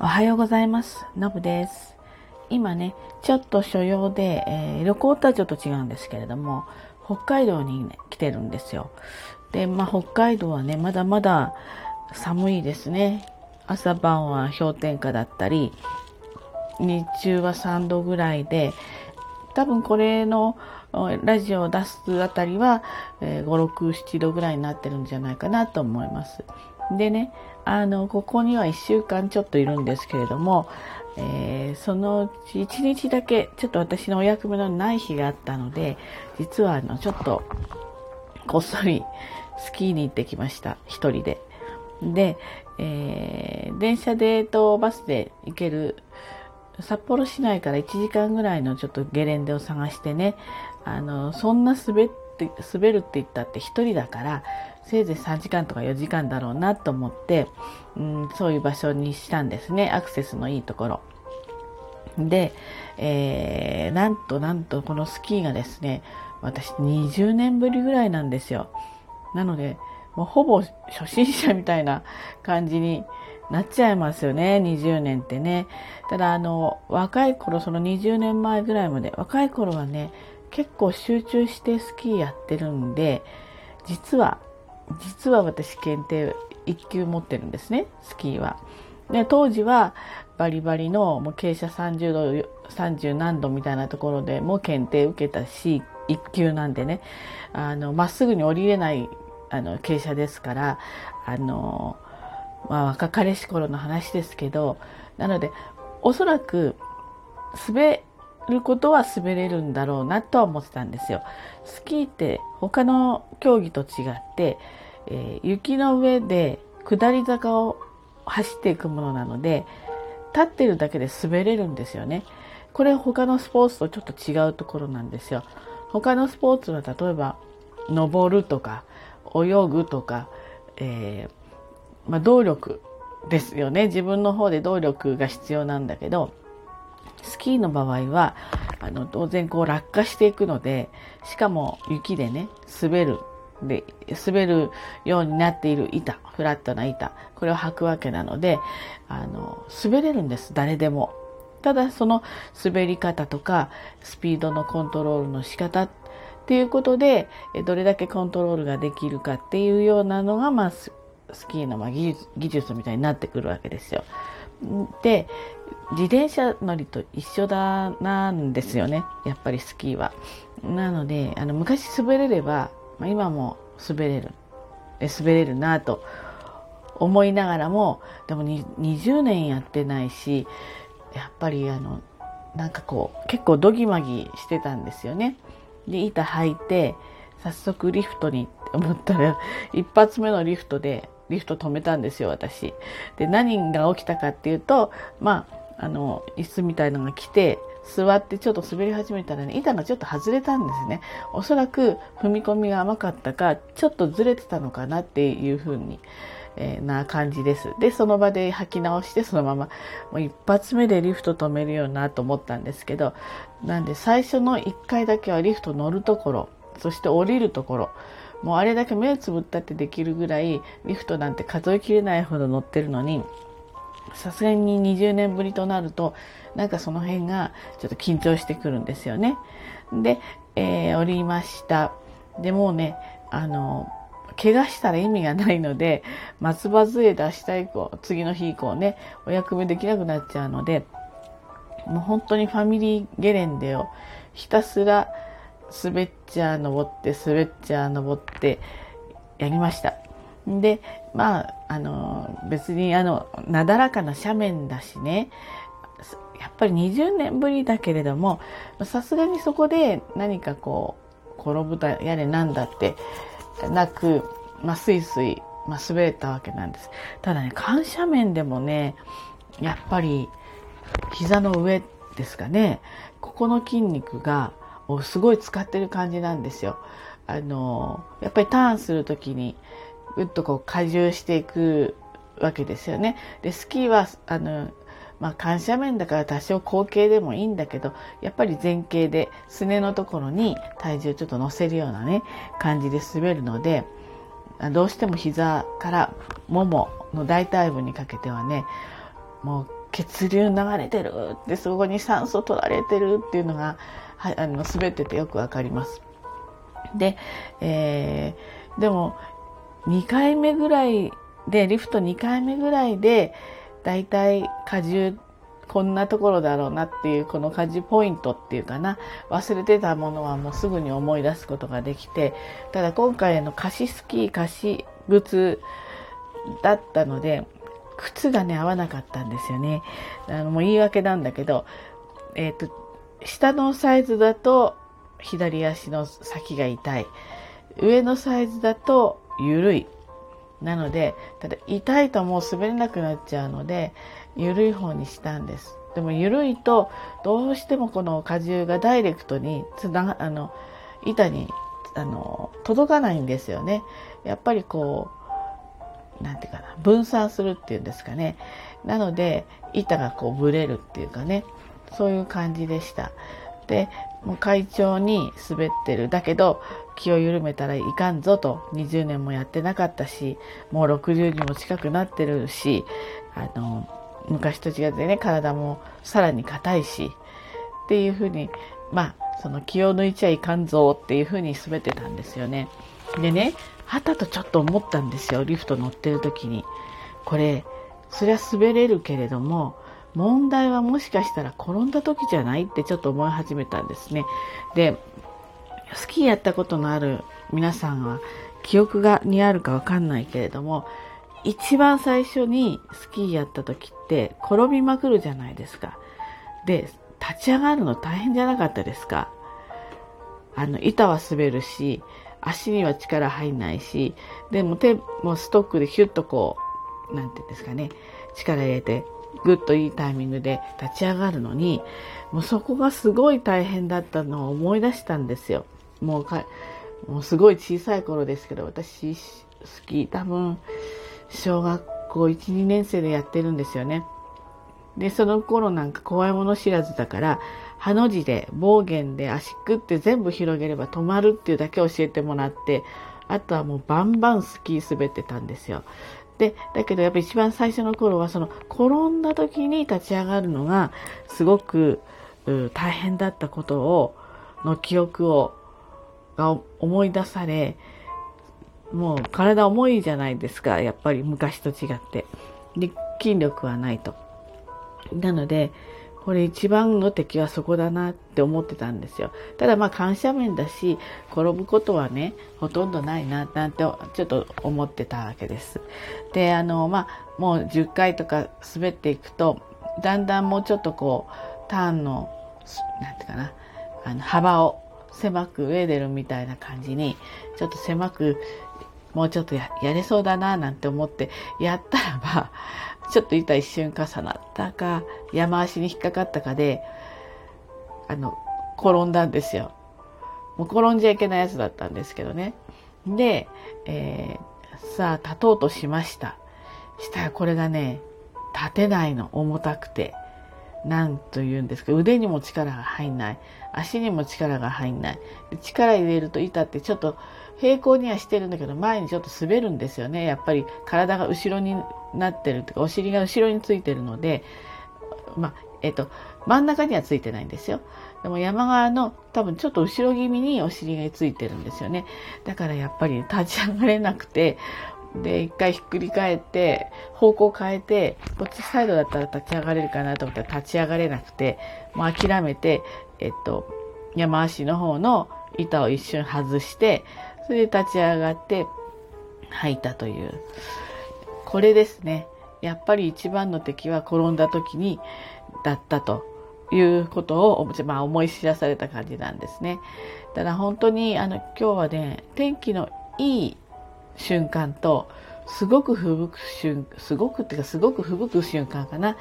おはようございます。のぶです。今ね、ちょっと所用で、えー、旅行とはちょっと違うんですけれども、北海道に、ね、来てるんですよ。で、まあ、北海道はね、まだまだ寒いですね。朝晩は氷点下だったり、日中は3度ぐらいで、多分これのラジオを出すあたりは、えー、5、6、7度ぐらいになってるんじゃないかなと思います。でね、あの、ここには1週間ちょっといるんですけれども、えー、そのうち1日だけ、ちょっと私のお役目のない日があったので、実はあの、ちょっと、こっそりスキーに行ってきました。一人で。で、えー、電車でとバスで行ける札幌市内から1時間ぐらいのちょっとゲレンデを探してね、あの、そんな滑って、滑るって言ったって一人だから、せいぜい3時間とか4時間だろうなと思って、うん、そういう場所にしたんですね。アクセスのいいところ。で、えー、なんとなんとこのスキーがですね、私20年ぶりぐらいなんですよ。なので、もうほぼ初心者みたいな感じになっちゃいますよね、20年ってね。ただ、あの、若い頃、その20年前ぐらいまで、若い頃はね、結構集中してスキーやってるんで、実は実は私検定1級持ってるんですねスキーは。で当時はバリバリのもう傾斜30度30何度みたいなところでも検定受けたし1級なんでねあのまっすぐに降りれないあの傾斜ですからあの、まあ、若かりし頃の話ですけどなのでおそらく滑ることは滑れるんだろうなとは思ってたんですよ。スキーって他の競技と違って、えー、雪の上で下り坂を走っていくものなので立ってるだけで滑れるんですよね。これ他のスポーツとちょっと違うところなんですよ。他のスポーツは例えば登るとか泳ぐとか、えー、まあ、動力ですよね自分の方で動力が必要なんだけどスキーの場合はあの当然こう落下していくのでしかも雪でね滑るで滑るようになっている板フラットな板これを履くわけなのであの滑れるんです誰でも。ただその滑り方とかスピードのコントロールの仕方っていうことでどれだけコントロールができるかっていうようなのが、まあ、スキーのま技術技術みたいになってくるわけですよ。で自転車乗りと一緒だなんですよねやっぱりスキーは。なのであの昔滑れれば、まあ、今も滑れる滑れるなと思いながらもでも20年やってないしやっぱりあのなんかこう結構ドギマギしてたんですよね。で板履いて早速リフトにって思ったら 一発目のリフトでリフト止めたんですよ私。で何が起きたかっていうとまああの、椅子みたいのが来て、座ってちょっと滑り始めたらね、板がちょっと外れたんですね。おそらく踏み込みが甘かったか、ちょっとずれてたのかなっていう風に、えー、な感じです。で、その場で履き直して、そのまま、もう一発目でリフト止めるようなと思ったんですけど、なんで最初の1回だけはリフト乗るところ、そして降りるところ、もうあれだけ目つぶったってできるぐらい、リフトなんて数えきれないほど乗ってるのに、さすがに20年ぶりとなると、なんかその辺がちょっと緊張してくるんですよね。で、えー、降りました。で、もうね、あの、怪我したら意味がないので、松葉杖出した以降、次の日以降ね、お役目できなくなっちゃうので、もう本当にファミリーゲレンデをひたすら滑っちゃ登って滑っちゃ登ってやりました。で、まあ、あの、別にあの、なだらかな斜面だしね、やっぱり20年ぶりだけれども、さすがにそこで何かこう、転ぶだ、やれなんだってなく、まあ、スイスイ、まあ、滑れたわけなんです。ただね、緩斜面でもね、やっぱり、膝の上ですかね、ここの筋肉が、すごい使ってる感じなんですよ。あの、やっぱりターンするときに、ぐっとこう荷重していくわけですよね。で、スキーは、あの、まあ、緩斜面だから多少後傾でもいいんだけど、やっぱり前傾で、すねのところに体重ちょっと乗せるようなね、感じで滑るので、どうしても膝からももの大腿部にかけてはね、もう血流流れてるってそこに酸素取られてるっていうのがはあの滑っててよくわかります。で、えー、でも2回目ぐらいでリフト2回目ぐらいでだいたい荷重こんなところだろうなっていうこの家事ポイントっていうかな。忘れてたものはもうすぐに思い出すことができてただ今回の貸しスキー貸し靴だったので靴がね合わなかったんですよね。あのもう言い訳なんだけどえっ、ー、と下のサイズだと左足の先が痛い。上のサイズだと緩いなのでただ痛いともう滑れなくなっちゃうので緩い方にしたんです。でも緩いとどうしてもこの荷重がダイレクトにつなあの板にあの届かないんですよね。やっぱりこうなんていうかな分散するっていうんですかね。なので板がこうブレるっていうかねそういう感じでした。でもう会長に滑ってるだけど気を緩めたらいかんぞと20年もやってなかったしもう60にも近くなってるしあの昔と違ってね体もさらに硬いしっていうふうにまあその気を抜いちゃいかんぞっていうふうに滑ってたんですよね。でねはたとちょっと思ったんですよリフト乗ってる時に。これそりゃ滑れるけれども問題はもしかしたら転んだ時じゃないってちょっと思い始めたんですね。でスキーやったことのある皆さんは記憶がにあるかわかんないけれども一番最初にスキーやった時って転びまくるじゃないですか。で、立ち上がるの大変じゃなかったですかあの、板は滑るし、足には力入んないし、でも手もストックでヒュッとこう、なんていうんですかね、力入れて、ぐっといいタイミングで立ち上がるのに、もうそこがすごい大変だったのを思い出したんですよ。もうか、もうすごい小さい頃ですけど、私、スキー多分、小学校1、2年生でやってるんですよね。で、その頃なんか怖いもの知らずだから、ハの字で、暴言で足くって全部広げれば止まるっていうだけ教えてもらって、あとはもうバンバンスキー滑ってたんですよ。で、だけどやっぱり一番最初の頃はその転んだ時に立ち上がるのがすごく大変だったことを、の記憶を、が思い出され、もう体重いじゃないですか、やっぱり昔と違って。で、筋力はないと。なので、これ一番の敵はそこだなって思ってたんですよ。ただまあ感謝面だし、転ぶことはね、ほとんどないな、なんてちょっと思ってたわけです。で、あの、まあ、もう10回とか滑っていくと、だんだんもうちょっとこう、ターンの、なんていうかな、あの、幅を狭くウェーデルみたいな感じに、ちょっと狭くもうちょっとやれそうだななんて思ってやったらば、ちょっと板一瞬重なったか、山足に引っかかったかで、あの、転んだんですよ。もう転んじゃいけないやつだったんですけどね。で、えー、さあ、立とうとしました。したらこれがね、立てないの、重たくて。なんと言うんですか、腕にも力が入んない。足にも力が入んない。力入れると板ってちょっと平行にはしてるんだけど、前にちょっと滑るんですよね。やっぱり体が後ろになってるとか、お尻が後ろについてるので、まあ、えっと、真ん中にはついてないんですよ。でも山側の多分ちょっと後ろ気味にお尻がついてるんですよね。だからやっぱり立ち上がれなくて、で、一回ひっくり返って、方向変えて、こっちサイドだったら立ち上がれるかなと思ったら立ち上がれなくて、もう諦めて、えっと、山足の方の板を一瞬外して、それで立ち上がって吐いたという。これですね。やっぱり一番の敵は転んだ時にだったということを、まあ、思い知らされた感じなんですね。ただ本当にあの今日はね、天気のいい瞬間と、すごく吹雪く瞬、すごくっていうかすごく吹雪く瞬間かな。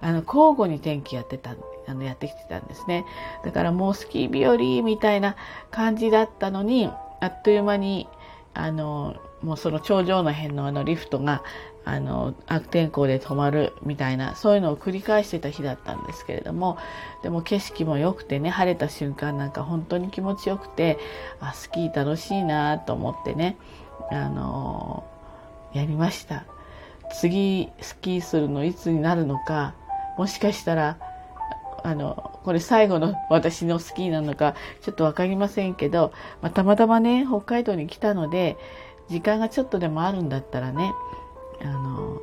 あの、交互に天気やってた、あの、やってきてたんですね。だからもうスキー日和みたいな感じだったのに、あっという間に、あの、もうその頂上の辺のあのリフトが、あの、悪天候で止まるみたいな、そういうのを繰り返してた日だったんですけれども、でも景色も良くてね、晴れた瞬間なんか本当に気持ちよくて、あ、スキー楽しいなと思ってね、あの、やりました。次、スキーするのいつになるのか、もしかしたらあのこれ最後の私のスキーなのかちょっと分かりませんけど、まあ、たまたまね北海道に来たので時間がちょっとでもあるんだったらねあの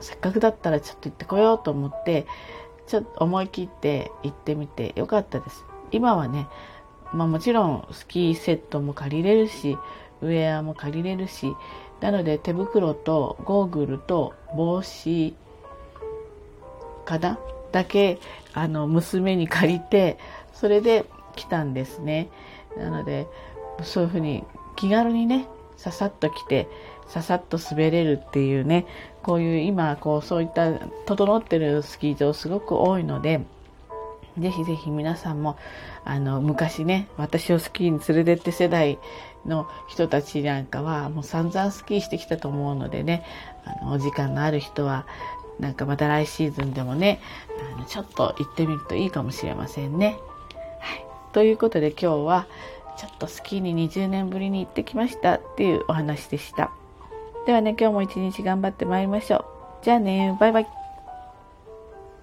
せっかくだったらちょっと行ってこようと思ってちょっと思い切って行ってみてよかったです。今はね、まあ、もちろんスキーセットも借りれるしウェアも借りれるしなので手袋とゴーグルと帽子かな？だけあの娘に借りてそれで来たんですね。なのでそういうふうに気軽にねささっと来てささっと滑れるっていうねこういう今こうそういった整ってるスキー場すごく多いのでぜひぜひ皆さんもあの昔ね私をスキーに連れてって世代の人たちなんかはもう散々スキーしてきたと思うのでねあのお時間のある人はなんかまた来シーズンでもねあのちょっと行ってみるといいかもしれませんね。はい、ということで今日はちょっとスキーに20年ぶりに行ってきましたっていうお話でした。ではね今日も一日頑張ってまいりましょう。じゃあねバイバイ。